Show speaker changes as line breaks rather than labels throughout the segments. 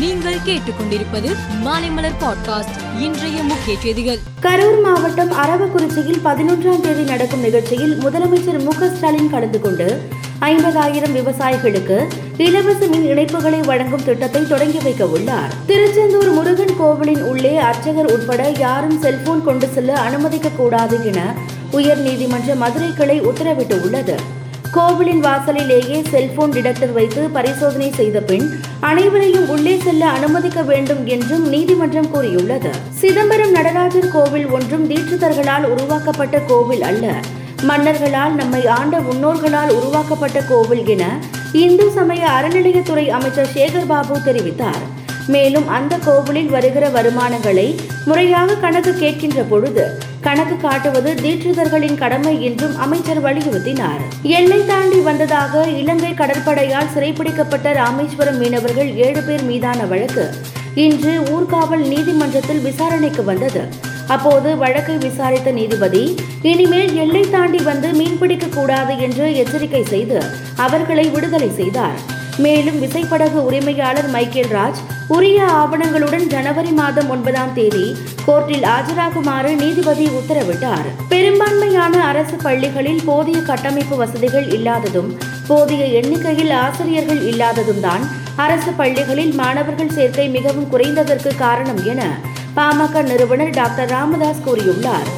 நீங்கள் கேட்டுக்கொண்டிருப்பது மாலைமலர் பாட்காஸ்ட் இன்றைய முக்கிய செய்திகள்.
கரூர் மாவட்டம் அரவக்குறிச்சியில் பதினொன்றாம் தேதி நடக்கும் நிகழ்ச்சியில் முதலமைச்சர் மு ஸ்டாலின் கலந்து கொண்டு ஐம்பதாயிரம் விவசாயிகளுக்கு இலவச மின் இணைப்புகளை வழங்கும் திட்டத்தை தொடங்கி வைக்க உள்ளார். திருச்செந்தூர் முருகன் கோவிலின் உள்ளே அர்ச்சகர் உட்பட யாரும் செல்போன் கொண்டு செல்ல அனுமதிக்க கூடாது என உயர் நீதிமன்ற மதுரை கிளை உத்தரவிட்டுள்ளது. கோவிலின் வாசலிலேயே செல்போன் டிடெக்டர் வைத்து பரிசோதனை செய்த பின் அனைவரையும் உள்ளே செல்ல அனுமதிக்க வேண்டும் என்றும் நீதிமன்றம் கூறியுள்ளது. சிதம்பரம் நடராஜர் கோவில் ஒன்றும் தீட்சிதர்களால் உருவாக்கப்பட்ட கோவில் அல்ல. மன்னர்களால் நம்மை ஆண்ட முன்னோர்களால் உருவாக்கப்பட்ட கோவில் என இந்து சமய அறநிலையத்துறை அமைச்சர் சேகர் பாபு தெரிவித்தார். மேலும் அந்த கோவிலில் வருகிற வருமானங்களை முறையாக கணக்கு கேட்கின்ற பொழுது கணக்கு காட்டுவது தீட்சிதர்களின் கடமை என்றும் அமைச்சர் வலியுறுத்தினார். எல்லை தாண்டி வந்ததாக இலங்கை கடற்படையால் சிறைப்பிடிக்கப்பட்ட ராமேஸ்வரம் மீனவர்கள் ஏழு பேர் மீதான வழக்கு இன்று ஊர்காவல் நீதிமன்றத்தில் விசாரணைக்கு வந்தது. அப்போது வழக்கை விசாரித்த நீதிபதி இனிமேல் எல்லை தாண்டி வந்து மீன்பிடிக்க கூடாது என்று எச்சரிக்கை செய்து அவர்களை விடுதலை செய்தார். மேலும் விசைப்படகு உரிமையாளர் மைக்கேல் ராஜ் உரிய ஆவணங்களுடன் ஜனவரி மாதம் ஒன்பதாம் தேதி கோர்ட்டில் ஆஜராகுமாறு நீதிபதி உத்தரவிட்டார். பெரும்பான்மையான அரசு பள்ளிகளில் போதிய கட்டமைப்பு வசதிகள் இல்லாததும் போதிய எண்ணிக்கையில் ஆசிரியர்கள் இல்லாததும் தான் அரசு பள்ளிகளில் மாணவர்கள் சேர்க்கை மிகவும் குறைந்ததற்கு காரணம் என பாமக நிறுவனர் டாக்டர் ராமதாஸ் கூறியுள்ளார்.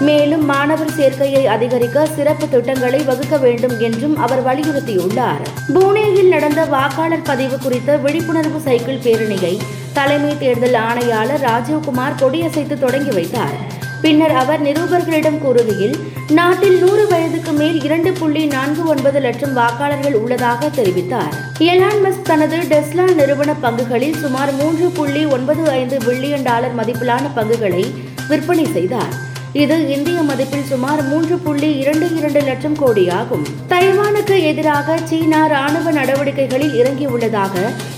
மேலும் மாணவர் சேர்க்கையை அதிகரிக்க சிறப்பு திட்டங்களை வகுக்க வேண்டும் என்றும் அவர் வலியுறுத்தியுள்ளார். புனேயில் நடந்த வாக்காளர் பதிவு குறித்த விழிப்புணர்வு சைக்கிள் பேரணியை தலைமை தேர்தல் ஆணையாளர் ராஜீவ்குமார் கொடியசைத்து தொடங்கி வைத்தார். பின்னர் அவர் நிருபர்களிடம் கூறுகையில் நாட்டில் நூறு வயதுக்கு மேல் இரண்டு புள்ளி நான்கு ஒன்பது லட்சம் வாக்காளர்கள் உள்ளதாக தெரிவித்தார். எலான் மஸ்க் தனது டெஸ்லா நிறுவன பங்குகளில் சுமார் மூன்று புள்ளி ஒன்பது ஐந்து பில்லியன் டாலர் மதிப்பிலான பங்குகளை விற்பனை செய்தார். இது இந்திய மதிப்பில் சுமார் மூன்று புள்ளி இரண்டு இரண்டு லட்சம் கோடி ஆகும் தைவானுக்கு எதிராக சீனா ராணுவ நடவடிக்கைகளில் இறங்கியுள்ளதாக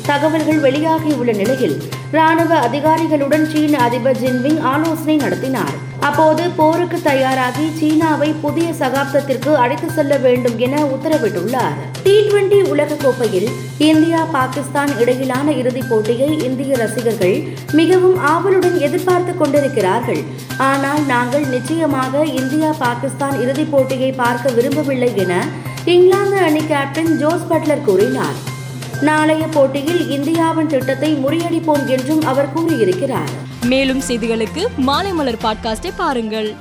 தகவல்கள் வெளியாகியுள்ள நிலையில் ராணுவ அதிகாரிகளுடன் சீன அதிபர் ஜின்பிங் ஆலோசனை நடத்தினார். அப்போது போருக்கு தயாராகி சீனாவை புதிய சகாப்தத்திற்கு அழைத்து செல்ல வேண்டும் என உத்தரவிட்டுள்ளார். டி டுவெண்டி உலகக்கோப்பையில் இந்தியா பாகிஸ்தான் இடையிலான இறுதிப் போட்டியை இந்திய ரசிகர்கள் மிகவும் ஆவலுடன் எதிர்பார்த்து கொண்டிருக்கிறார்கள். ஆனால் நாங்கள் நிச்சயமாக இந்தியா பாகிஸ்தான் இறுதிப் போட்டியை பார்க்க விரும்பவில்லை என இங்கிலாந்து அணி கேப்டன் ஜோஸ் பட்லர் கூறினார். நாளைய போட்டியில் இந்தியாவின் திட்டத்தை முறியடிப்போம் என்றும் அவர் கூறியிருக்கிறார்.
மேலும் செய்திகளுக்கு மாலை மலர் பாட்காஸ்டை பாருங்கள்.